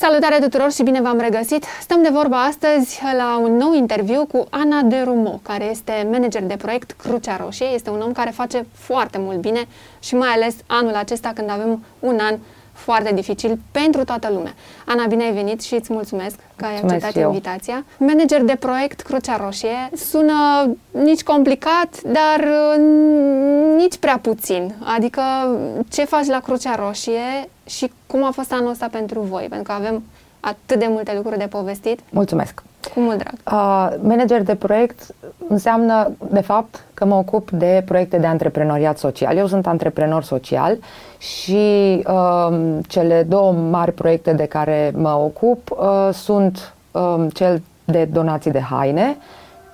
Salutare tuturor și bine v-am regăsit! Stăm de vorba astăzi la un nou interviu cu Ana de Rumo, care este manager de proiect Crucea Roșie. Este un om care face foarte mult bine și mai ales anul acesta când avem un an foarte dificil pentru toată lumea. Ana, bine ai venit și îți mulțumesc că ai Mulțumesc acceptat eu. invitația. Manager de proiect Crucea Roșie sună nici complicat, dar uh, nici prea puțin. Adică ce faci la Crucea Roșie și cum a fost anul ăsta pentru voi? Pentru că avem atât de multe lucruri de povestit. Mulțumesc. Cu mult drag. Uh, manager de proiect înseamnă, de fapt, că mă ocup de proiecte de antreprenoriat social. Eu sunt antreprenor social și uh, cele două mari proiecte de care mă ocup uh, sunt uh, cel de donații de haine,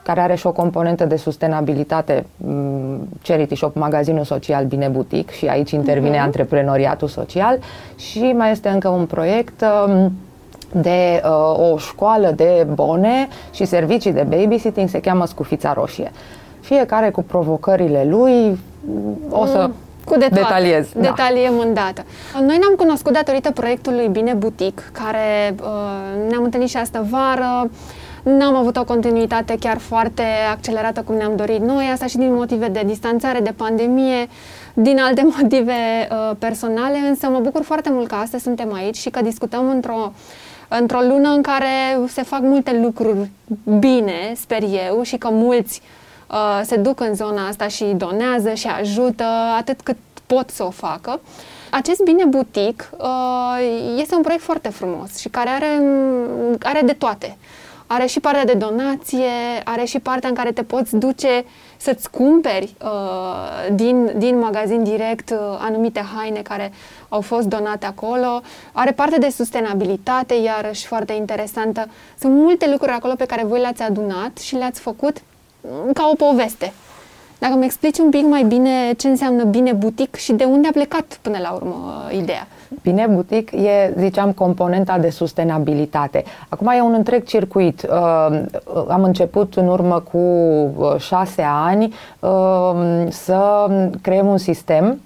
care are și o componentă de sustenabilitate, um, Charity Shop, magazinul social Bine Butic și aici intervine Mhm. antreprenoriatul social și mai este încă un proiect um, de uh, o școală de bone și servicii de babysitting, se cheamă Scufița Roșie. Fiecare cu provocările lui, o să Mm, cu de toate. detaliez. Da. Detaliem îndată. Noi ne-am cunoscut datorită proiectului Bine Butic, care uh, ne-am întâlnit și astă vară. N-am avut o continuitate chiar foarte accelerată cum ne-am dorit noi, asta și din motive de distanțare, de pandemie, din alte motive uh, personale, însă mă bucur foarte mult că astăzi suntem aici și că discutăm într-o într-o lună în care se fac multe lucruri bine, sper eu, și că mulți uh, se duc în zona asta și donează și ajută atât cât pot să o facă. Acest Bine Butic uh, este un proiect foarte frumos și care are, are de toate. Are și partea de donație, are și partea în care te poți duce să-ți cumperi uh, din, din magazin direct uh, anumite haine care au fost donate acolo. Are parte de sustenabilitate, iarăși foarte interesantă. Sunt multe lucruri acolo pe care voi le-ați adunat și le-ați făcut mm, ca o poveste. Dacă mi explici un pic mai bine ce înseamnă bine butic și de unde a plecat până la urmă uh, ideea. Bine Butic e, ziceam, componenta de sustenabilitate. Acum e un întreg circuit. Uh, am început în urmă cu uh, șase ani uh, să creăm un sistem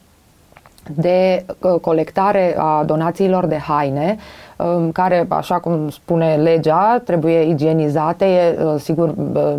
de uh, colectare a donațiilor de haine um, care, așa cum spune legea, trebuie igienizate, e uh, sigur uh,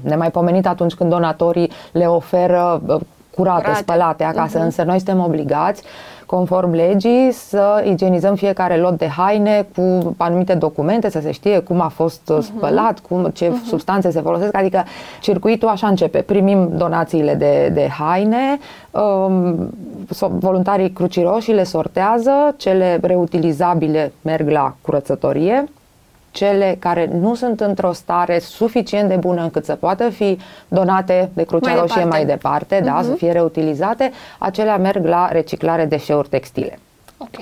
nemaipomenit atunci când donatorii le oferă uh, curate, Curate. spălate acasă, Mhm. însă noi suntem obligați conform legii să igienizăm fiecare lot de haine cu anumite documente, să se știe cum a fost uh, spălat, cum, ce substanțe se folosesc, adică circuitul așa începe. Primim donațiile de, de haine, um, so- voluntarii Crucii Roșii le sortează, cele reutilizabile merg la curățătorie, cele care nu sunt într-o stare suficient de bună încât să poată fi donate de Crucea Mai Roșie departe. mai departe, da, să fie reutilizate, acelea merg la reciclare deșeuri textile. Ok.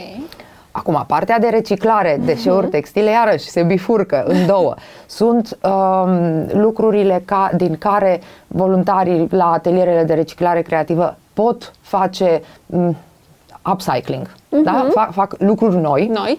Acum, partea de reciclare deșeuri textile, iarăși, se bifurcă în două. Sunt um, lucrurile ca, din care voluntarii la atelierele de reciclare creativă pot face um, upcycling, da? fac, fac lucruri noi Noi?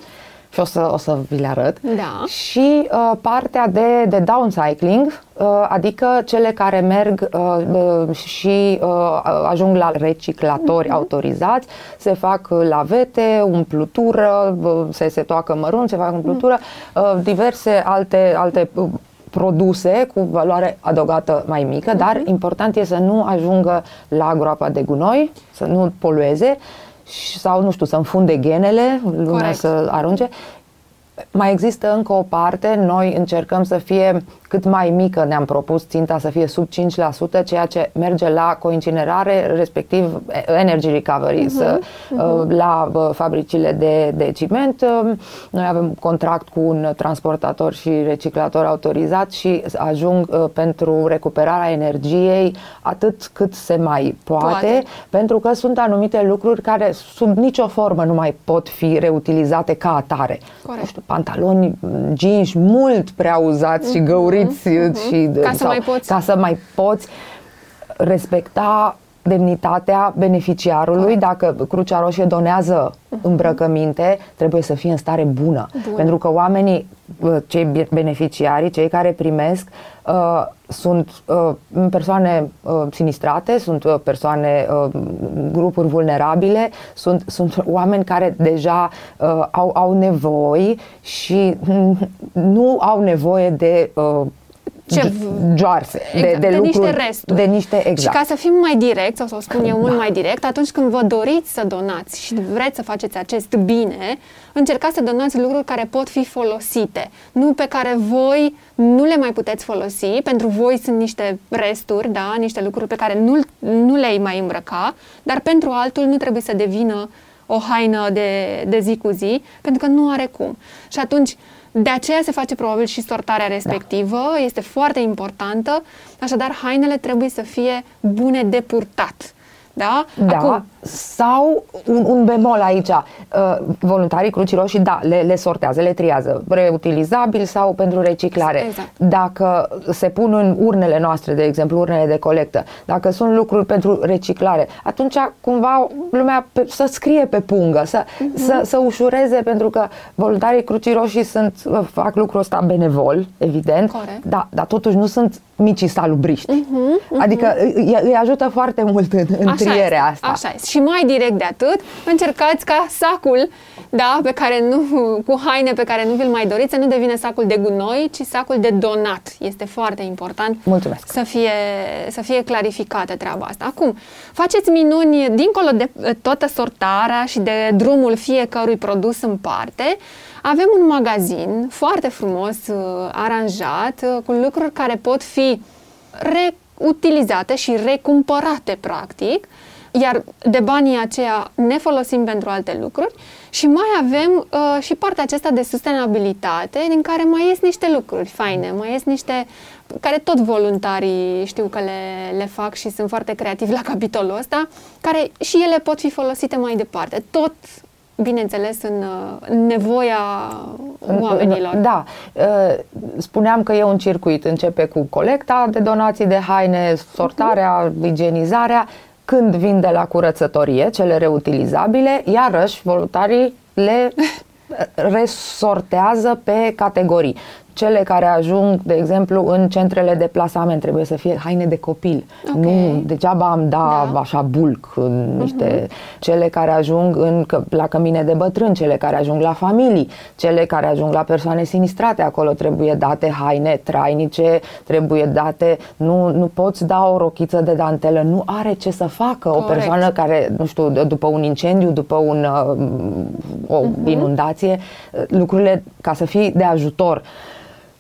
Și o să, o să vi le arăt. Da. Și uh, partea de, de downcycling, uh, adică cele care merg uh, uh, și uh, ajung la reciclatori autorizați, se fac uh, lavete, umplutură, uh, se, se toacă mărunt, se fac umplutură, uh, diverse alte, alte uh, produse cu valoare adăugată mai mică, dar important e să nu ajungă la groapa de gunoi, să nu polueze și- sau, nu știu, să înfunde genele, lumea Corect. să arunce. Mai există încă o parte, noi încercăm să fie cât mai mică, ne-am propus ținta să fie sub 5%, ceea ce merge la coincinerare, respectiv energy recovery, să, uh, la uh, fabricile de, de ciment. uh, Noi avem contract cu un transportator și reciclator autorizat și ajung uh, pentru recuperarea energiei atât cât se mai poate, Poate. pentru că sunt anumite lucruri care sub nicio formă nu mai pot fi reutilizate ca atare. Corect. Nu știu, pantaloni, jeans mult prea uzați și găuriți și Ca să mai poți. ca să mai poți respecta demnitatea beneficiarului. Dacă Crucea Roșie donează îmbrăcăminte, trebuie să fie în stare bună. Bun. Pentru că oamenii uh, cei beneficiarii, cei care primesc, uh, sunt uh, persoane uh, sinistrate, sunt uh, persoane, uh, grupuri vulnerabile, sunt, sunt oameni care deja uh, au, au nevoi și nu au nevoie de uh, ce joarse, exact, de, de, de lucruri, niște resturi. De niște, exact. Și ca să fim mai direct, sau să o spun eu mult da. mai direct, atunci când vă doriți să donați și vreți să faceți acest bine, încercați să donați lucruri care pot fi folosite, nu pe care voi nu le mai puteți folosi, pentru voi sunt niște resturi, da, niște lucruri pe care nu, nu le-ai mai îmbrăca, dar pentru altul nu trebuie să devină o haină de, de zi cu zi, pentru că nu are cum. Și atunci, de aceea se face probabil și sortarea respectivă, da. este foarte importantă, așadar hainele trebuie să fie bune de purtat. Da? Da. Acum, sau un, un bemol aici, uh, voluntarii Crucii Roșii, da, le, le sortează, le triază, reutilizabil sau pentru reciclare. Exact. Dacă se pun în urnele noastre, de exemplu, urnele de colectă, dacă sunt lucruri pentru reciclare, atunci cumva lumea pe, să scrie pe pungă, să, uh-huh. să, să ușureze, pentru că voluntarii Crucii Roșii sunt, fac lucrul ăsta benevol, evident, Corect. da, dar totuși nu sunt micii salubriști. Uh-huh, uh-huh. Adică îi, îi ajută foarte mult în, în trierea asta. Așa este. Și mai direct de atât, încercați ca sacul da, pe care nu, cu haine pe care nu vi-l mai doriți, să nu devine sacul de gunoi, ci sacul de donat. Este foarte important Mulțumesc. Să, fie, să fie clarificată treaba asta. Acum, faceți minuni dincolo de toată sortarea și de drumul fiecărui produs în parte. Avem un magazin foarte frumos uh, aranjat uh, cu lucruri care pot fi reutilizate și recumpărate practic iar de banii aceia ne folosim pentru alte lucruri și mai avem uh, și partea aceasta de sustenabilitate, din care mai ies niște lucruri faine, mai ies niște care tot voluntarii știu că le, le fac și sunt foarte creativi la capitolul ăsta, care și ele pot fi folosite mai departe. Tot bineînțeles, în nevoia oamenilor. Da. Uh, spuneam că e un circuit. Începe cu colecta de donații de haine, sortarea, uh-huh. igienizarea când vin de la curățătorie, cele reutilizabile, iarăși voluntarii le resortează pe categorii cele care ajung, de exemplu, în centrele de plasament trebuie să fie haine de copil. Okay. Nu degeaba am da, da. așa bulk în niște uh-huh. cele care ajung în, la cămine de bătrâni, cele care ajung la familii, cele care ajung la persoane sinistrate, acolo trebuie date haine trainice, trebuie date, nu, nu poți da o rochiță de dantelă, nu are ce să facă Corect. o persoană care, nu știu, după un incendiu, după un, uh, o uh-huh. inundație, lucrurile ca să fii de ajutor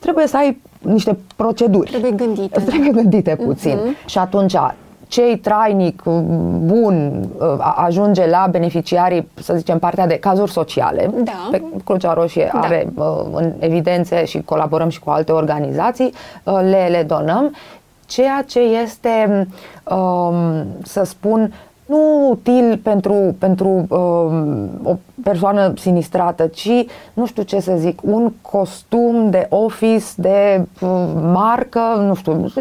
trebuie să ai niște proceduri. Trebuie gândite. Trebuie gândite puțin. Uh-huh. Și atunci cei trainic, bun, ajunge la beneficiarii, să zicem, partea de cazuri sociale. Da. Pe Crucea Roșie da. are în evidențe și colaborăm și cu alte organizații, le, le donăm. Ceea ce este, să spun, nu util pentru, pentru uh, o persoană sinistrată, ci, nu știu ce să zic, un costum de office, de uh, marcă, nu știu,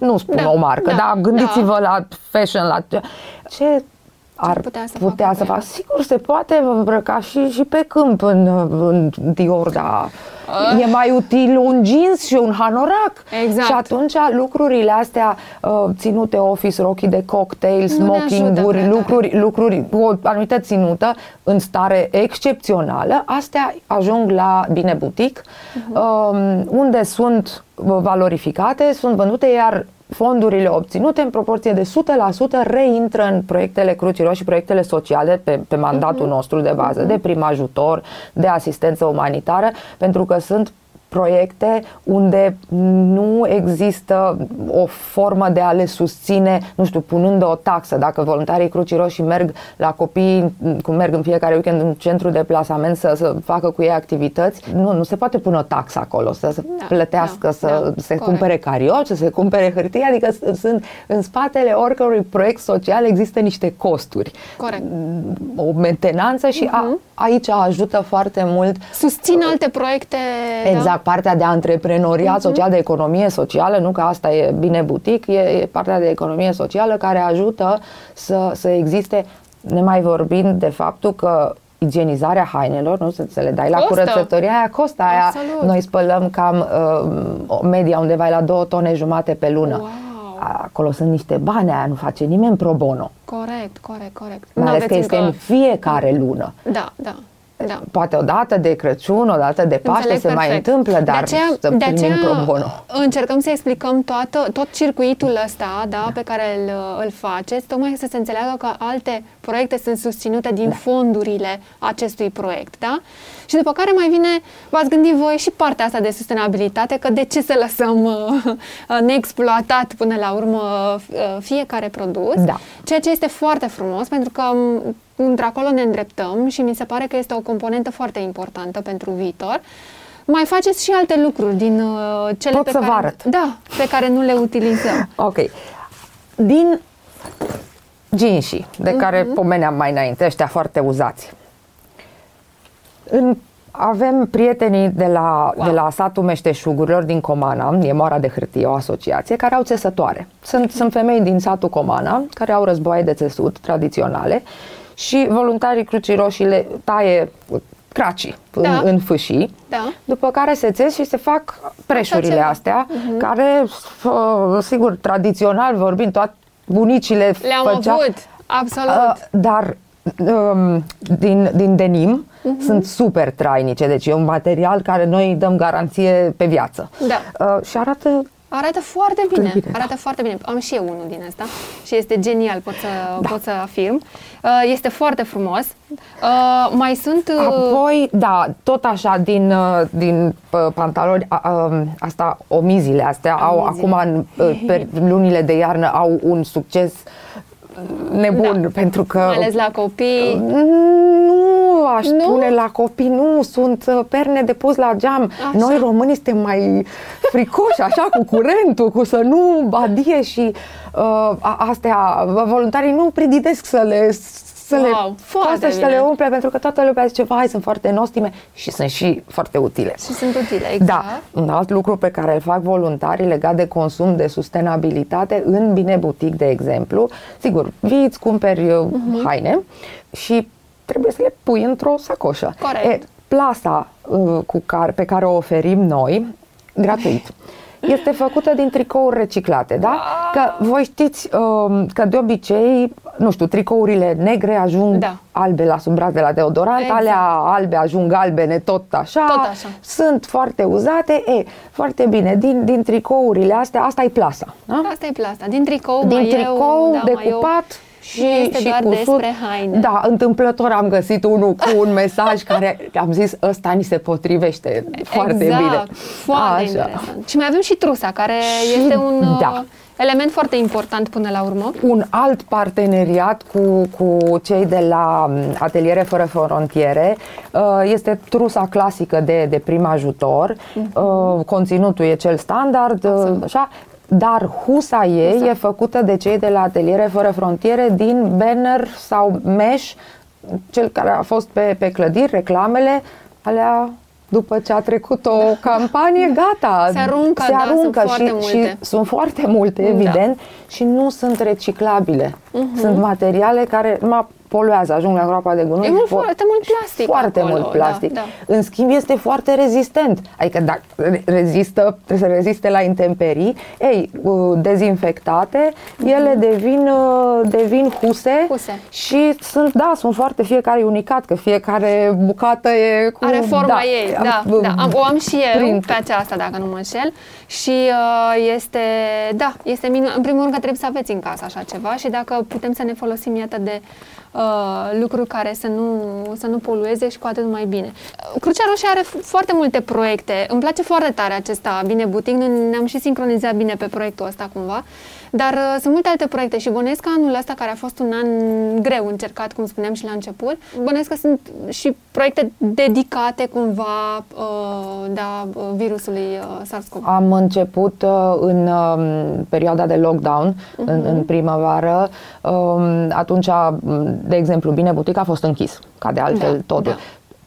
nu spun da, o marcă, da, dar gândiți-vă da. la fashion, la ce ar putea să, putea facă să facă. Sigur, se poate îmbrăca și, și pe câmp în, în Dior, dar uh. e mai util un jeans și un hanorac. Exact. Și atunci lucrurile astea uh, ținute office, rochii de cocktail, smoking-uri, lucruri, lucruri cu o anumită ținută în stare excepțională, astea ajung la Bine Butic, uh-huh. uh, unde sunt valorificate, sunt vândute, iar fondurile obținute în proporție de 100% reintră în proiectele Crucii Roșii, proiectele sociale pe, pe mandatul uh-huh. nostru de bază, de prim ajutor, de asistență umanitară, pentru că sunt proiecte unde nu există o formă de a le susține, nu știu, punând o taxă. Dacă voluntarii Crucii Roșii merg la copii, cum merg în fiecare weekend în centru de plasament să, să facă cu ei activități, nu, nu se poate pune o taxă acolo, să se da, plătească, da, să da, se corect. cumpere carioci, să se cumpere hârtie, adică sunt în spatele oricărui proiect social există niște costuri. Corect. O mentenanță și a, mhm. aici ajută foarte mult. Susțin alte proiecte. Exact. Da? Partea de antreprenoriat uh-huh. social, de economie socială, nu că asta e bine butic, e, e partea de economie socială care ajută să, să existe, nemai vorbind de faptul că igienizarea hainelor, nu? Să, să le dai la Costă. curățătoria aia, costă aia. Absolut. Noi spălăm cam uh, o media undeva la două tone jumate pe lună. Wow. Acolo sunt niște bani, aia nu face nimeni pro bono. Corect, corect, corect. Mai ales că N-aveți este încă- în fiecare lună. Da, da. Da. Poate o dată de Crăciun, o dată de Paște Înțeleg se mai perfect. întâmplă, dar de aceea, să de primim aceea pro bono. încercăm să explicăm toată, tot circuitul ăsta da, pe care îl, îl faceți, tocmai să se înțeleagă că alte proiecte sunt susținute din Da. fondurile acestui proiect. Da? Și după care mai vine, v-ați gândit voi și partea asta de sustenabilitate, că de ce să lăsăm uh, neexploatat până la urmă uh, fiecare produs, Da. ceea ce este foarte frumos, pentru că m, într-acolo ne îndreptăm și mi se pare că este o componentă foarte importantă pentru viitor. Mai faceți și alte lucruri din uh, cele Pot pe să care, vă arăt. Da, pe care nu le utilizăm. Ok. Din ginșii, de care pomeneam mai înainte, ăștia foarte uzați. În, avem prietenii de la, Wow. de la satul Meșteșugurilor din Comana, e Moara de Hârtie, o asociație, care au țesătoare. Sunt, sunt femei din satul Comana care au războaie de țesut tradiționale și voluntarii Crucii Roșii le taie cracii Da. în, în fâșii, Da. după care se țes și se fac preșurile ceva. astea, care, uh, sigur, tradițional vorbind, toate bunicile Le-am făcea, avut, absolut. Uh, dar um, din, din denim Mhm. sunt super trainice, deci e un material care noi îi dăm garanție pe viață. Da. Uh, și arată Arată foarte bine, bine, da. arată foarte bine. Am și eu unul din asta și este genial, pot să, Da. pot să afirm. Uh, Este foarte frumos. Uh, Mai sunt... uh, Apoi, da, tot așa, din, uh, din uh, pantaloni, a- um, asta, omizile astea, au Omizile. acum, în uh, pe lunile de iarnă, au un succes nebun, Da. pentru că... mai ales la copii. Nu aș Nu? spune la copii, nu, sunt uh, perne de pus la geam. Așa. Noi românii suntem mai fricoși, așa, cu curentul, cu să nu badie și uh, a- astea, voluntarii nu prididesc să le să le Wow, foarte scoată și să bine. le umple, pentru că toată lumea zice, vai, sunt foarte nostime și sunt și foarte utile. Și sunt utile, exact. Da, un alt lucru pe care îl fac voluntarii legat de consum, de sustenabilitate, în Bine Butic, de exemplu, sigur, viți, îți cumperi uh, Mhm. haine și trebuie să le pui într-o sacoșă. Corect. E, plasa uh, cu care, pe care o oferim noi, gratuit, este făcută din tricouri reciclate, da? Că voi știți um, că de obicei, nu știu, tricourile negre ajung Da. albe la sub braț de la deodorant, Exact. alea albe ajung galbene tot așa, Tot așa. sunt foarte uzate, e, foarte bine, din, din tricourile astea, asta e plasa, da? Asta e plasta. Din tricou, din maieu, tricou, da, maieu. decupat și, Nu este și doar cusut. despre haine. Da, întâmplător am găsit unul cu un mesaj care am zis, ăsta ni se potrivește foarte exact, bine. foarte interesant. Și mai avem și trusa, care Și- este un da. uh, element foarte important până la urmă. un alt parteneriat cu, cu cei de la m, Ateliere Fără Frontiere. Uh, Este trusa clasică de, de prim ajutor. Uh, Conținutul e cel standard, uh, așa, dar husa ei e făcută de cei de la Ateliere Fără Frontiere din banner sau mesh, cel care a fost pe, pe clădiri, reclamele, alea după ce a trecut o campanie, gata. Se aruncă, se da, sunt aruncă foarte și, multe. și sunt foarte multe, Da. evident, și nu sunt reciclabile. Sunt materiale care numai poluează, ajung la groapa de gunoi. E mult- și po- foarte mult plastic Foarte acolo, mult plastic. da, În schimb, este foarte rezistent. Adică dacă re- rezistă, trebuie să reziste la intemperii. Ei, uh, dezinfectate, ele devin, uh, devin huse, Huse. și sunt, da, sunt foarte, fiecare e unicat, că fiecare bucată e cu... Are forma da, ei, am- da, da. Am, o am și eu print. pe aceasta, dacă nu mă înșel. Și uh, este, da, este minunat. În primul rând că trebuie să aveți în casă așa ceva și dacă putem să ne folosim, iată, de uh, lucruri care să nu, să nu polueze și cu atât mai bine. Uh, Crucea Roșie are f- foarte multe proiecte. Îmi place foarte tare acesta Bine Butic. Noi ne-am și sincronizat bine pe proiectul ăsta cumva. Dar uh, sunt multe alte proiecte și bănuiesc că anul ăsta, care a fost un an greu încercat, cum spuneam și la început, bănuiesc că sunt și proiecte dedicate cumva uh, da, uh, virusului uh, SARS-CoV. Am început uh, în um, perioada de lockdown, în, în primăvară. Um, atunci, um, de exemplu, Bine Butic a fost închis, ca de altfel Da, totul. da.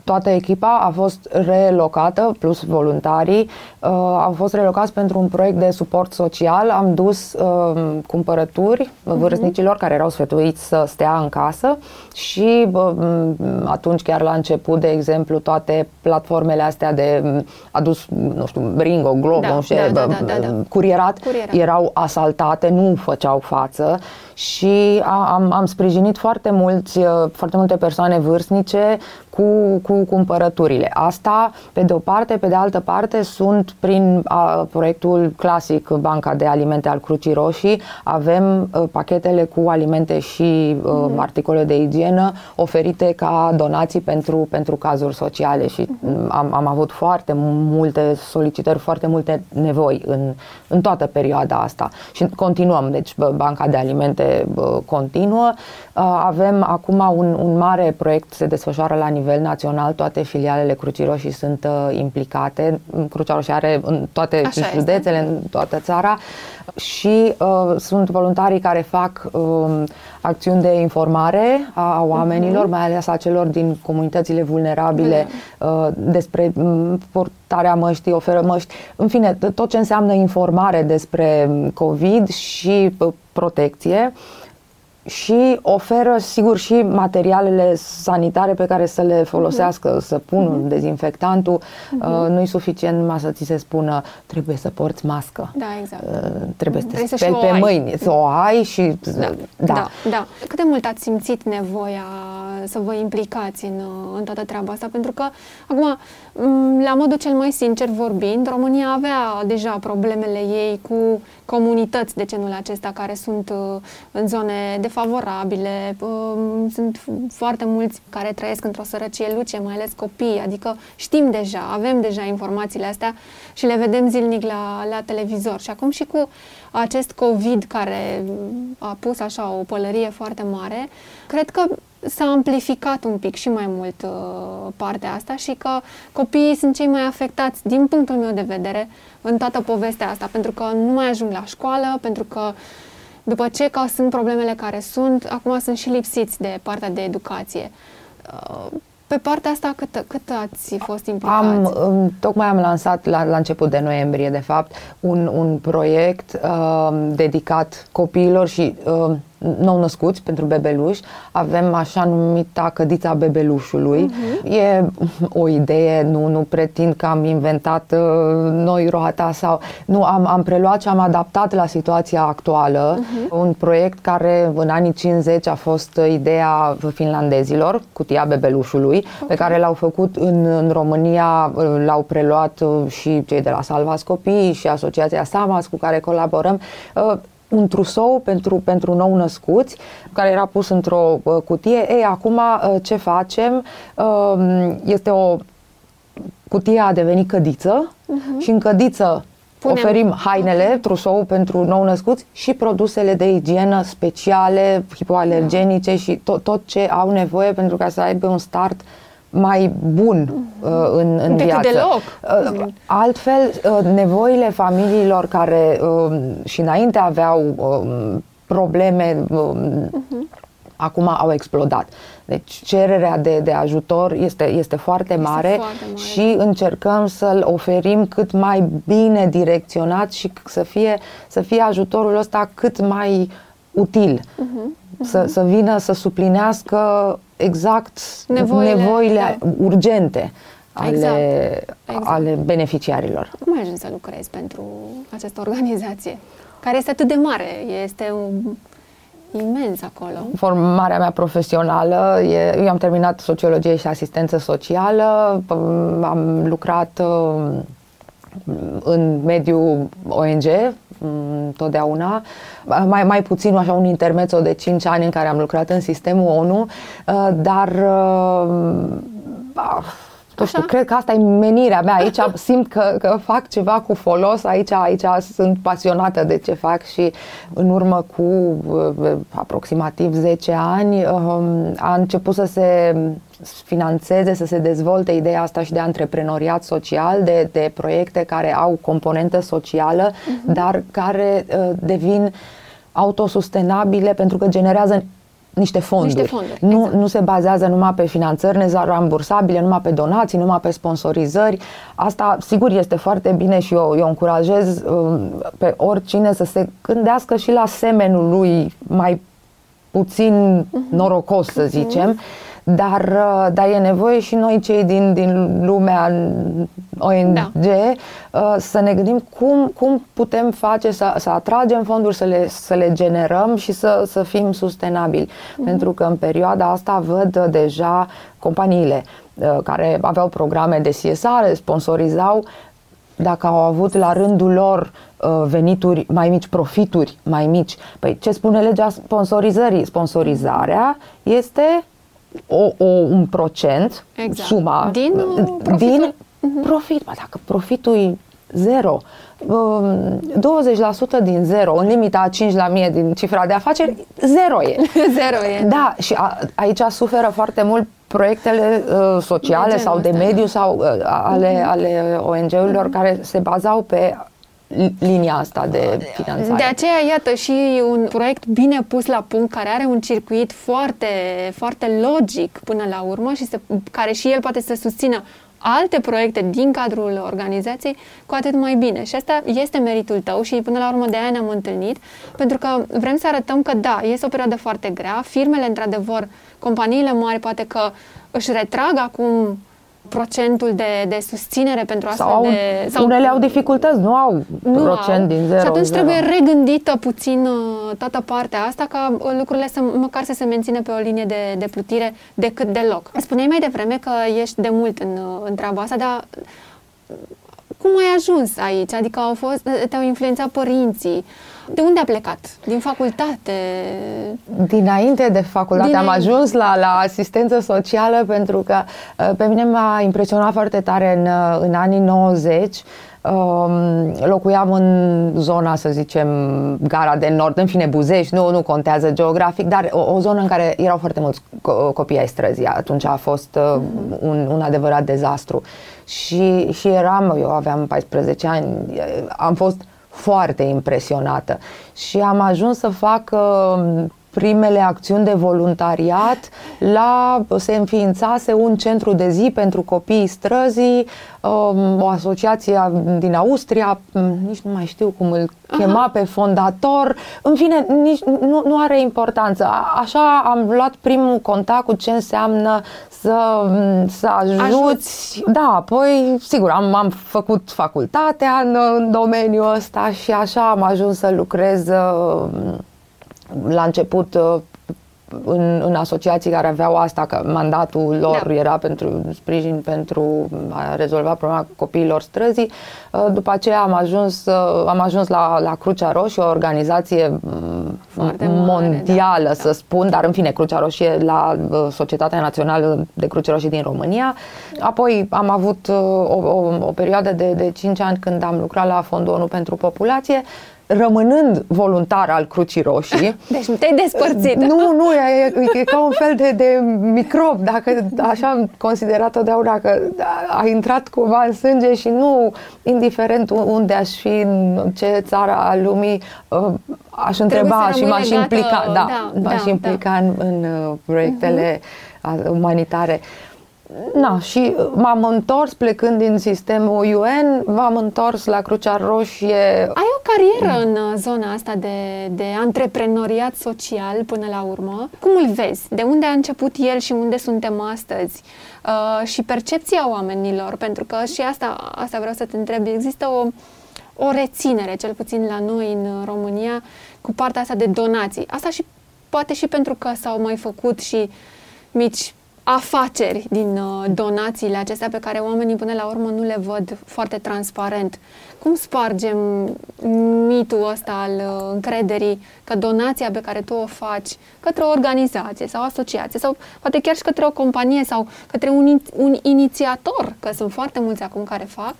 Toată echipa a fost relocată, plus voluntarii, uh, au fost relocați pentru un proiect de suport social. Am dus uh, cumpărături uh-huh. vârstnicilor care erau sfătuiți să stea în casă și uh, atunci chiar la început, de exemplu, toate platformele astea de adus, nu știu, Bringo, Globo, da, nu știu, da, da, da, da, da. Curierat, curierat, erau asaltate, nu făceau față și am, am sprijinit foarte mulți, uh, foarte multe persoane vârstnice cu, cu cumpărăturile. Asta, pe de o parte, pe de altă parte, sunt prin a, proiectul clasic Banca de Alimente al Crucii Roșii, avem a, uh, pachetele cu alimente și mm-hmm. articole de igienă oferite ca donații pentru, pentru cazuri sociale și mm-hmm. am, am avut foarte multe solicitări, foarte multe nevoi în, în toată perioada asta și continuăm, deci Banca de Alimente continuă. Avem acum un, un mare proiect, se desfășoară la nivel național, toate filialele Crucii Roșii sunt uh, implicate. Crucea Roșie are în toate Așa județele, este. în toată țara și uh, sunt voluntarii care fac uh, acțiuni de informare a, a oamenilor, uh-huh. mai ales a celor din comunitățile vulnerabile uh-huh. uh, despre um, portarea măștii, oferă măști, în fine, tot ce înseamnă informare despre COVID și uh, protecție. Uh, și oferă, sigur, și materialele sanitare pe care să le folosească, uh-huh. săpunul, uh-huh. dezinfectantul. Uh-huh. Uh, nu e suficient numai să ți se spună trebuie să porți mască. Da, exact. Uh, trebuie uh-huh. să te speli pe mâini, să o ai și... Da. da. da, da. Cât de mult ați simțit nevoia să vă implicați în, în toată treaba asta? Pentru că, acum, la modul cel mai sincer vorbind, România avea deja problemele ei cu comunități de genul acesta care sunt uh, în zone defavorabile. Um, sunt foarte mulți care trăiesc într-o sărăcie luce, mai ales copii, adică știm deja, avem deja informațiile astea și le vedem zilnic la, la televizor. Și acum și cu acest COVID care a pus așa o pălărie foarte mare, cred că s-a amplificat un pic și mai mult uh, partea asta și că copiii sunt cei mai afectați, din punctul meu de vedere, în toată povestea asta, pentru că nu mai ajung la școală, pentru că după ce că sunt problemele care sunt, acum sunt și lipsiți de partea de educație. Uh, pe partea asta, cât, cât ați fost implicați? Am, um, tocmai am lansat la, la început de noiembrie, de fapt, un, un proiect uh, dedicat copiilor și uh, nou-născuți, pentru bebeluși. Avem așa numita cădița bebelușului. Uh-huh. E o idee, nu, nu pretind că am inventat uh, noi roata sau... Nu, am, am preluat și am adaptat la situația actuală uh-huh. un proiect care în anii 50 a fost ideea finlandezilor, cutia bebelușului, okay. pe care l-au făcut în, în România, uh, l-au preluat uh, și cei de la Salvați Copii și Asociația Samas cu care colaborăm. Uh, un trusou pentru, pentru nou născuți, care era pus într-o uh, cutie. Ei, acum uh, ce facem? Uh, este o cutie a devenit cădiță uh-huh. și în cădiță Punem. oferim hainele, okay. trusou pentru nou născuți și produsele de igienă speciale, hipoalergenice și tot, tot ce au nevoie pentru ca să aibă un start mai bun uh, în, în viață. Deloc. Uh, altfel, uh, nevoile familiilor care uh, și înainte aveau uh, probleme, uh, uh-huh. acum au explodat. Deci cererea de, de ajutor este, este foarte mare, este foarte mare și încercăm să-l oferim cât mai bine direcționat și să fie, să fie ajutorul ăsta cât mai util. Uh-huh. Uh-huh. Să, să vină să suplinească exact nevoile, nevoile da. urgente ale, exact. Exact. ale beneficiarilor. Cum ai ajuns să lucrezi pentru această organizație? Care este atât de mare, este un imens acolo. Formarea mea profesională, e, eu am terminat sociologie și asistență socială, am lucrat uh, în mediul ONG, totdeauna, mai, mai puțin așa un intermezzo de 5 ani în care am lucrat în sistemul ONU, uh, dar uh, nu știu, cred că asta e menirea mea. Aici simt că, că fac ceva cu folos, aici, aici sunt pasionată de ce fac și în urmă cu uh, aproximativ 10 ani um, a început să se financeze, să se dezvolte ideea asta și de antreprenoriat social, de, de proiecte care au componentă socială, uh-huh. dar care uh, devin autosustenabile pentru că generează niște fonduri. Niște fonduri, nu, exact. nu se bazează numai pe finanțări nerambursabile, numai pe donații, numai pe sponsorizări. Asta, sigur, este foarte bine și eu, eu încurajez uh, pe oricine să se gândească și la semenul lui mai puțin uh-huh. norocos, să zicem. Uh-huh dar, uh, dar e nevoie și noi cei din, din lumea ONG da. Uh, să ne gândim cum, cum putem face să, să atragem fonduri, să le, să le generăm și să, să fim sustenabili. Mm-hmm. Pentru că în perioada asta văd uh, deja companiile care aveau programe de CSR, sponsorizau, dacă au avut la rândul lor venituri mai mici, profituri mai mici. Păi ce spune legea sponsorizării? Sponsorizarea este o, o, un procent, exact. suma din, uh, profitul. din uh-huh. profit. Bă, dacă profitul e zero, 20% um, din zero, în limita a 5 la mie din cifra de afaceri, zero e. zero e. Da, și a, aici suferă foarte mult proiectele uh, sociale de sau de mediu da. sau uh, ale, uh-huh. ale ONG-urilor uh-huh. care se bazau pe linia asta de finanțare. De aceea, iată, și un proiect bine pus la punct, care are un circuit foarte, foarte logic până la urmă și se, care și el poate să susțină alte proiecte din cadrul organizației, cu atât mai bine. Și asta este meritul tău și până la urmă de aia ne-am întâlnit, pentru că vrem să arătăm că da, este o perioadă foarte grea, firmele, într-adevăr, companiile mari poate că își retrag acum procentul de, de susținere pentru asta. sau de... Sau unele au dificultăți, nu au nu procent au. din 0 Și atunci 0. trebuie regândită puțin uh, toată partea asta ca uh, lucrurile să, măcar să se mențină pe o linie de, de plutire decât deloc. Spuneai mai devreme că ești de mult în, uh, în treaba asta, dar cum ai ajuns aici? Adică au fost, te-au influențat părinții. De unde a plecat? Din facultate? Dinainte de facultate Dinainte. am ajuns la, la asistență socială pentru că uh, pe mine m-a impresionat foarte tare în, uh, în anii 90 Um, locuiam în zona, să zicem, Gara de Nord, în fine Buzești, nu, nu contează geografic, dar o, o zonă în care erau foarte mulți co- copii ai străzii. Atunci a fost uh, un, un adevărat dezastru. Și, și eram, eu aveam 14 ani, am fost foarte impresionată. Și am ajuns să fac uh, primele acțiuni de voluntariat la, se înființase un centru de zi pentru copiii străzii, um, o asociație din Austria, nici nu mai știu cum îl chema Aha. pe fondator, în fine, nici, nu, nu are importanță. Așa am luat primul contact cu ce înseamnă să, să ajuți. Ajuți. Da, apoi, sigur, am, am făcut facultatea în, în domeniul ăsta și așa am ajuns să lucrez uh, la început uh, în, în asociații care aveau asta, că mandatul lor da. era pentru sprijin pentru a rezolva problema copiilor străzii. Uh, după aceea am ajuns, uh, am ajuns la, la Crucea Roșie, o organizație mm, Foarte mondială, mare, da. să spun, dar în fine, Crucea Roșie la Societatea Națională de Cruce Roșie din România. Apoi am avut o, o, o perioadă de, de 5 ani când am lucrat la Fondul ONU pentru Populație rămânând voluntar al Crucii Roșii. Deci te-ai despărțit. Nu, nu, e, e, e ca un fel de, de microb, dacă așa am considerat totdeauna că a intrat cumva în sânge și nu, indiferent unde aș fi, în ce țară a lumii, uh, aș întreba și m-aș implica, da, da, m-aș da, implica da. în, în uh, proiectele uh-huh. umanitare. Na, și m-am întors plecând din sistemul UN, m-am întors la Crucea Roșie. Ai o carieră în uh, zona asta de, de antreprenoriat social până la urmă. Cum îl vezi? De unde a început el și unde suntem astăzi? Uh, și percepția oamenilor, pentru că și asta, asta vreau să te întreb, există o, o reținere, cel puțin la noi în România, cu partea asta de donații. Asta și poate și pentru că s-au mai făcut și mici afaceri din uh, donațiile acestea pe care oamenii până la urmă nu le văd foarte transparent. Cum spargem mitul ăsta al uh, încrederii că donația pe care tu o faci către o organizație sau asociație sau poate chiar și către o companie sau către un, un inițiator, că sunt foarte mulți acum care fac,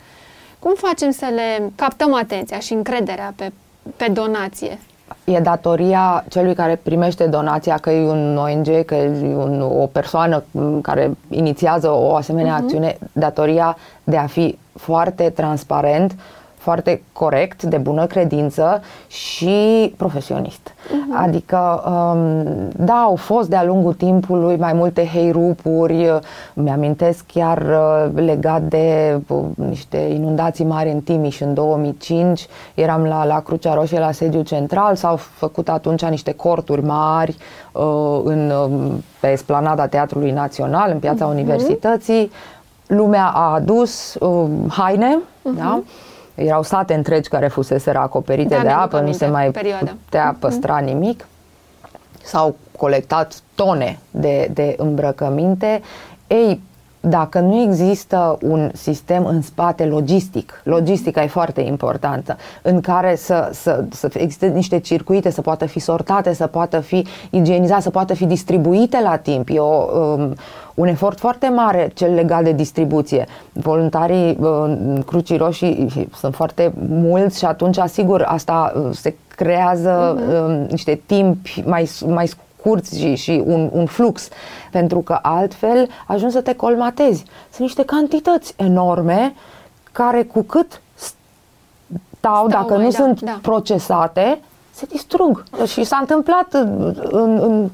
cum facem să le captăm atenția și încrederea pe, pe donație? E datoria celui care primește donația, că e un ONG, că e un, o persoană care inițiază o asemenea uh-huh. acțiune, datoria de a fi foarte transparent foarte corect, de bună credință și profesionist. Uh-huh. Adică, um, da, au fost de-a lungul timpului mai multe heirupuri, mi-amintesc chiar uh, legat de uh, niște inundații mari în Timiș în 2005, eram la, la Crucea Roșie, la sediu central, s-au făcut atunci niște corturi mari uh, în, um, pe esplanada Teatrului Național, în piața uh-huh. Universității, lumea a adus uh, haine, uh-huh. da? Erau sate întregi care fusese acoperite da, de apă, nu se mai perioada. putea mhm. păstra uh-huh. nimic. S-au colectat tone de, de îmbrăcăminte. Ei, dacă nu există un sistem în spate logistic, logistica e foarte importantă, în care să, să, să existe niște circuite, să poată fi sortate, să poată fi igienizate, să poată fi distribuite la timp. E o, um, un efort foarte mare cel legat de distribuție. Voluntarii uh, Crucii Roșii sunt foarte mulți și atunci, asigur, asta uh, se creează uh-huh. niște timp mai, mai scurți și, și un, un flux, pentru că altfel ajungi să te colmatezi. Sunt niște cantități enorme care cu cât stau, stau dacă mai, nu da, sunt da. procesate, se distrug. Și s-a întâmplat în, în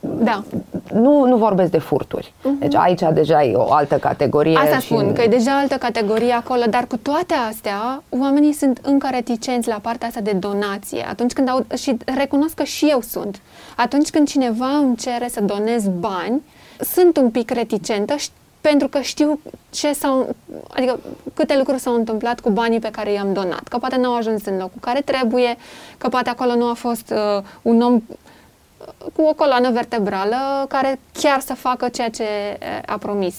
da. Nu, nu vorbesc de furturi. Uh-huh. Deci aici deja e o altă categorie. Asta și... spun, că e deja altă categorie acolo, dar cu toate astea, oamenii sunt încă reticenți la partea asta de donație. Atunci când au, și recunosc că și eu sunt. Atunci când cineva îmi cere să donez bani, sunt un pic reticentă pentru că știu ce s-au, adică câte lucruri s-au întâmplat cu banii pe care i-am donat. Că poate n-au ajuns în locul care trebuie, că poate acolo nu a fost uh, un om cu o coloană vertebrală care chiar să facă ceea ce a promis.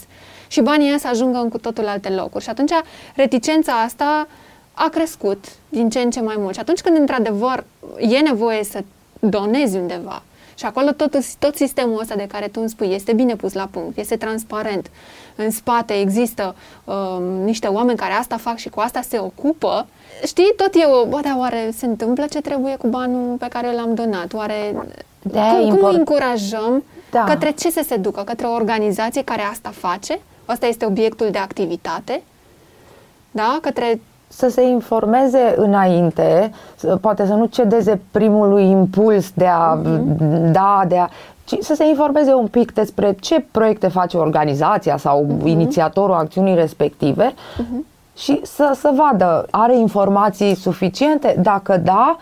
Și banii să ajungă în cu totul alte locuri. Și atunci reticența asta a crescut din ce în ce mai mult. Și atunci când într-adevăr e nevoie să donezi undeva, și acolo tot, tot sistemul ăsta de care tu îmi spui este bine pus la punct, este transparent. În spate există um, niște oameni care asta fac și cu asta se ocupă. Știi, tot eu, bă, dar oare se întâmplă ce trebuie cu banul pe care l-am donat? Oare de cum, import... cum încurajăm da. către ce să se ducă? Către o organizație care asta face? Asta este obiectul de activitate? Da? Către să se informeze înainte, poate să nu cedeze primului impuls de a uh-huh. da, de a ci să se informeze un pic despre ce proiecte face organizația sau uh-huh. inițiatorul acțiunii respective uh-huh. și să, să vadă, are informații suficiente? Dacă da,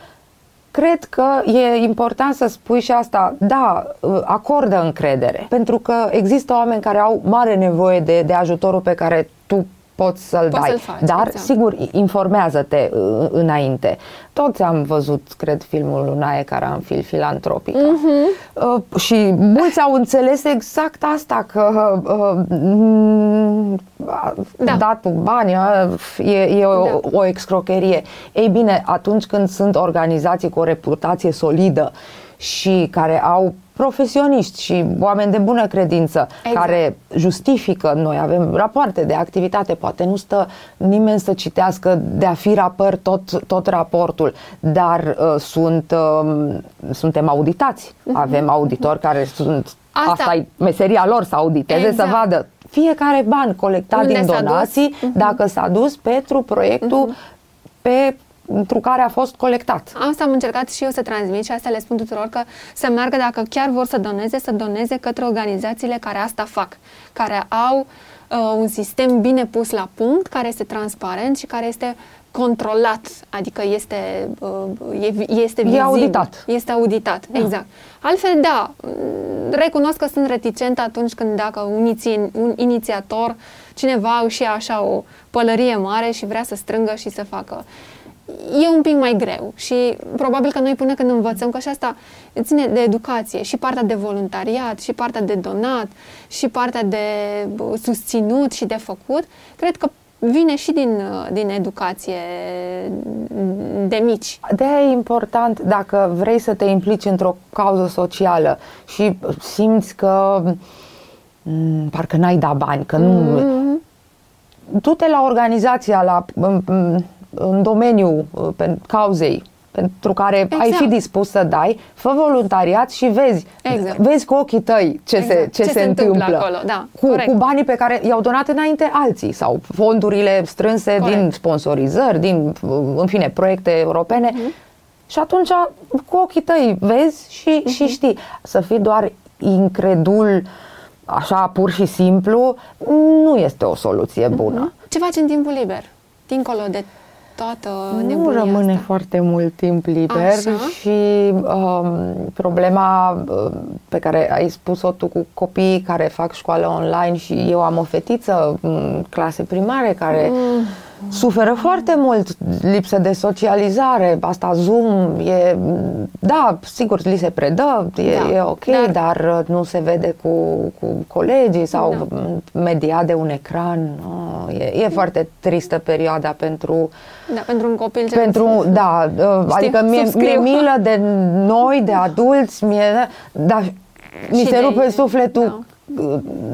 cred că e important să spui și asta, da, acordă încredere, pentru că există oameni care au mare nevoie de, de ajutorul pe care tu poți să-l poți dai. Să-l faci, Dar, exact. sigur, informează-te uh, înainte. Toți am văzut, cred, filmul Lunae fil filantropică. Uh-huh. Uh, și mulți au înțeles exact asta, că uh, da. datul bani e, e o, da. o excrocherie. Ei bine, atunci când sunt organizații cu o reputație solidă și care au profesioniști și oameni de bună credință exact. care justifică. Noi avem rapoarte de activitate, poate nu stă nimeni să citească de a fi rapăr tot, tot raportul, dar uh, sunt, uh, suntem auditați. Uh-huh. Avem auditori care sunt Asta, asta e meseria lor să auditeze, exact. să vadă fiecare ban colectat Unde din donații, s-a uh-huh. dacă s-a dus pentru proiectul uh-huh. pe pentru care a fost colectat. Asta am încercat și eu să transmit și asta le spun tuturor că să meargă dacă chiar vor să doneze, să doneze către organizațiile care asta fac, care au uh, un sistem bine pus la punct, care este transparent și care este controlat, adică este, uh, este vizibil. E auditat. Este auditat, da. exact. Altfel, da, recunosc că sunt reticent atunci când dacă un, iniți, un inițiator, cineva și așa o pălărie mare și vrea să strângă și să facă e un pic mai greu și probabil că noi până când învățăm, că și asta ține de educație, și partea de voluntariat, și partea de donat, și partea de susținut și de făcut, cred că vine și din, din educație de mici. de e important dacă vrei să te implici într-o cauză socială și simți că m- mm, parcă n-ai da bani, că nu... Mm-hmm. Du-te la organizația, la m- m- în domeniul uh, cauzei pentru care Exact. ai fi dispus să dai, fă voluntariat și vezi, Exact. vezi cu ochii tăi ce, se, Exact. ce, se, întâmplă, acolo, da, cu, corect. cu banii pe care i-au donat înainte alții sau fondurile strânse Corect. din sponsorizări, din, în fine, proiecte europene. Mhm. Și atunci, cu ochii tăi, vezi și, Mhm. și știi. Să fii doar incredul, așa, pur și simplu, nu este o soluție bună. Ce faci în timpul liber? Dincolo de toată Nu nebunia rămâne asta. foarte mult timp liber Așa. și um, problema um, pe care ai spus-o tu cu copiii care fac școală online și eu am o fetiță în clase primare care Mm. Suferă foarte mult lipsă de socializare, asta Zoom e, da, sigur, li se predă, e, Da, e ok, dar- dar, nu se vede cu, cu colegii sau Da. mediat de un ecran. Oh, e, e foarte tristă perioada pentru Da, pentru un copil ce pentru, da, uh, adică mie, subscriu. mie milă de noi, de adulți, mie, da, mi Și se de rupe ei, sufletul. Uh,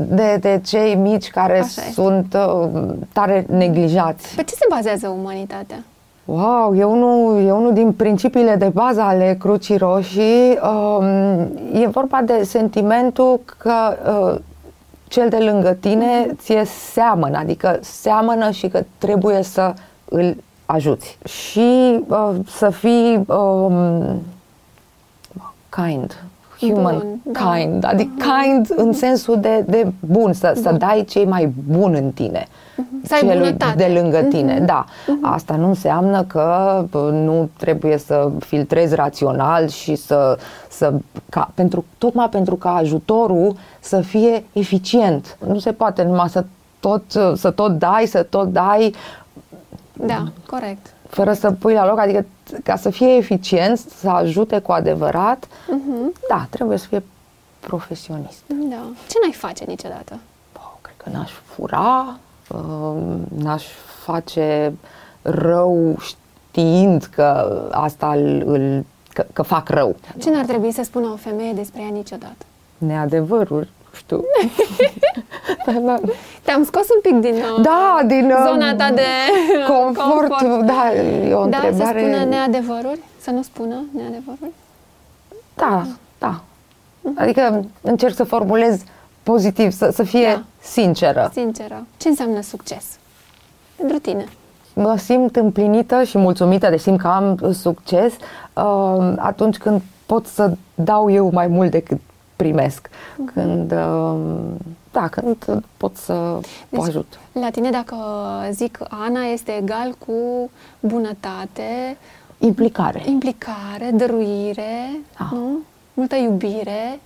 de, de cei mici care Așa este. sunt uh, tare neglijați. Pe ce se bazează umanitatea? Wow, e unul, e unul din principiile de bază ale Crucii Roșii. Um, e vorba de sentimentul că uh, cel de lângă tine ție seamănă, adică seamănă și că trebuie să îl ajuți. Și uh, să fii um, kind, human Bun, da. kind, adică kind în sensul de, de bun, să, să dai cei mai bun în tine. Să ai celui bunătate. de lângă tine, da. Asta nu înseamnă că bă, nu trebuie să filtrezi rațional și să, să ca, pentru, tocmai pentru ca ajutorul să fie eficient. Nu se poate numai să tot, să tot dai, să tot dai Da, corect. Fără să pui la loc, adică ca să fie eficient, să ajute cu adevărat, da, trebuie să fie profesionist. Da. Ce n-ai face niciodată? Bă, cred că n-aș fura, uh, n-aș face rău știind că asta îl, îl că, că fac rău. Ce n-ar trebui să spună o femeie despre ea niciodată? Neadevăruri, știu. Da, Te-am scos un pic din, uh, da, din uh, zona ta de confort, confort. da, e o Da, să întrebare. spună neadevăruri? Să nu spună neadevăruri? Da, da. Adică încerc să formulez pozitiv, să, să fie Da. sinceră. Sinceră. Ce înseamnă succes? Pentru tine. Mă simt împlinită și mulțumită de simt că am succes uh, atunci când pot să dau eu mai mult decât primesc. Când, uh, da, când pot să Deci, o ajut. La tine, dacă zic Ana, este egal cu bunătate, Implicare. implicare, dăruire, Da. nu? Multă iubire.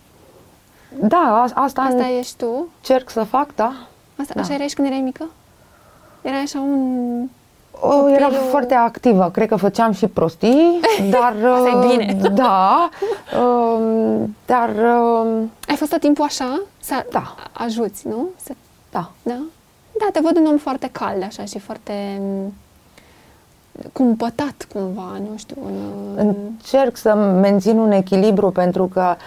Da, a- asta, Asta ești tu? încerc să fac, da. Asta, Da. Așa erai și când erai mică? Erai așa un... O, eram Copilul- foarte activă, cred că făceam și prostii, dar... Asta e uh, bine. Da, um, dar... um, Ai fost tot timpul așa? Să Da. ajuți, nu? Să, Da, da? Da, te văd un om foarte cald, așa, și foarte m, cumpătat, cumva, nu știu. În, Încerc să mențin un echilibru pentru că m,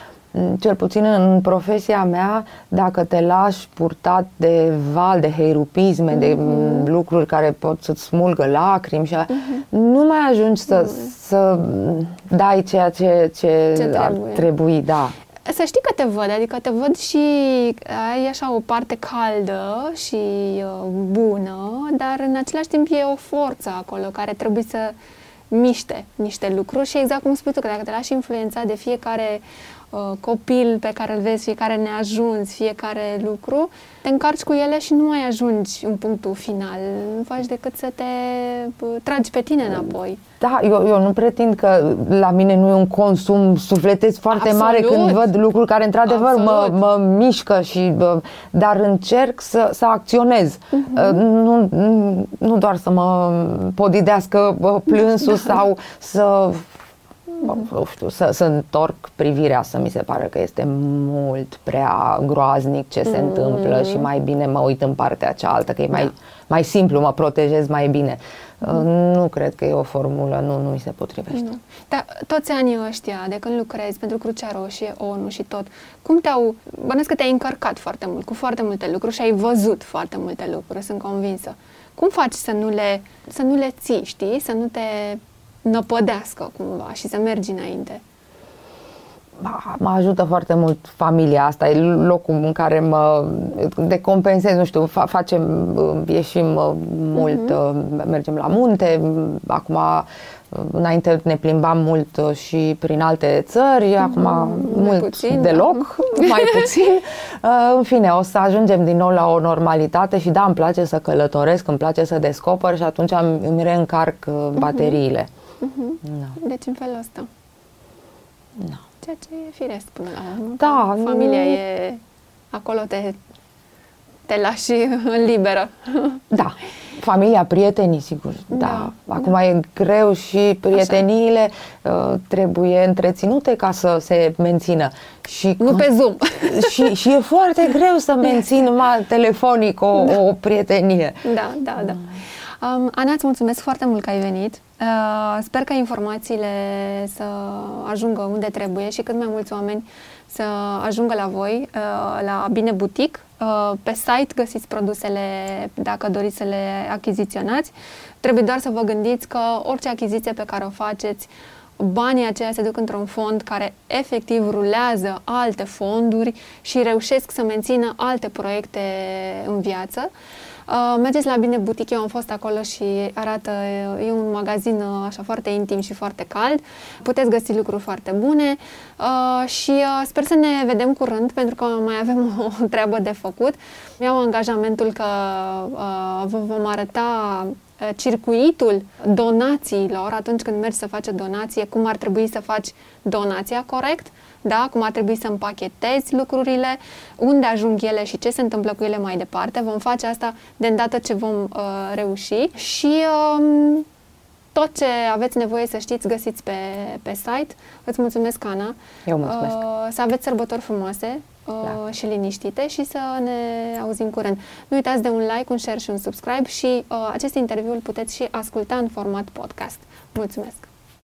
cel puțin în profesia mea, dacă te lași purtat de val, de heirupisme, de Mhm. m, lucruri care pot să-ți smulgă lacrimi și a, nu mai ajungi să, să m, dai ceea ce, ce, Ce ar trebuie. trebui, da. Să știi că te văd, adică te văd și ai așa o parte caldă și uh, bună, dar în același timp e o forță acolo care trebuie să miște niște lucruri și exact cum spui tu, că dacă te lași influența de fiecare uh, copil pe care îl vezi, fiecare neajuns, fiecare lucru, te încarci cu ele și nu mai ajungi în punctul final. Nu faci decât să te uh, tragi pe tine înapoi. Da, eu, eu nu pretind că la mine nu e un consum sufletesc foarte Absolut. mare când văd lucruri care într-adevăr mă, Absolut. mă mișcă și bă, dar încerc să, să acționez. Mhm. Uh, Nu, nu- nu doar să mă podidească bă, plânsul sau să bă, nu știu, să, să întorc privirea să mi se pare că este mult prea groaznic ce se întâmplă și mai bine mă uit în partea cealaltă, că e mai, Da. mai simplu, mă protejez mai bine. Uh, Nu cred că e o formulă, nu, nu mi se potrivește. Nu. Dar toți anii ăștia, de când lucrezi pentru Crucea Roșie, ONU și tot, cum te-au... Bănesc că te-ai încărcat foarte mult, cu foarte multe lucruri și ai văzut foarte multe lucruri, sunt convinsă. Cum faci să nu le, să nu le ții, știi? Să nu te năpădească cumva și să mergi înainte? mă ajută foarte mult familia asta, e locul în care mă decompensez, nu știu, fa- facem, ieșim mult, uh-huh. mergem la munte, acum înainte ne plimbam mult și prin alte țări, uh-huh. acum mai mult puțin, deloc, da. mai puțin. În fine, o să ajungem din nou la o normalitate și da, îmi place să călătoresc, îmi place să descoper și atunci îmi reîncarc bateriile. Uh-huh. Da. Deci în felul ăsta. Da ceea ce e firesc până la urmă. Da. Familia nu... e acolo, te, te lași în liberă. Da. Familia, prietenii, sigur. Da. da. Acum da. e greu și prieteniile uh, trebuie întreținute ca să se mențină. Și nu pe Zoom. Și, și e foarte greu să mențin numai telefonic o, da. o prietenie. Da, da, da. Um, Ana, îți mulțumesc foarte mult că ai venit. Uh, sper că informațiile să ajungă unde trebuie și cât mai mulți oameni să ajungă la voi, uh, la Bine Butic. Uh, pe site găsiți produsele dacă doriți să le achiziționați. Trebuie doar să vă gândiți că orice achiziție pe care o faceți, banii aceia se duc într-un fond care efectiv rulează alte fonduri și reușesc să mențină alte proiecte în viață. Uh, mergeți la Bine Boutique, eu am fost acolo și arată, e un magazin uh, așa foarte intim și foarte cald. Puteți găsi lucruri foarte bune uh, și uh, sper să ne vedem curând pentru că mai avem o treabă de făcut. Mi-au angajamentul că uh, vă vom arăta uh, circuitul donațiilor atunci când mergi să faci o donație, cum ar trebui să faci donația corect da? cum ar trebui să împachetezi lucrurile, unde ajung ele și ce se întâmplă cu ele mai departe. Vom face asta de îndată ce vom uh, reuși și uh, tot ce aveți nevoie să știți găsiți pe, pe site. Îți mulțumesc, Ana. Eu mulțumesc. Uh, să aveți sărbători frumoase uh, da. și liniștite și să ne auzim curând. Nu uitați de un like, un share și un subscribe și uh, acest interviu îl puteți și asculta în format podcast. Mulțumesc!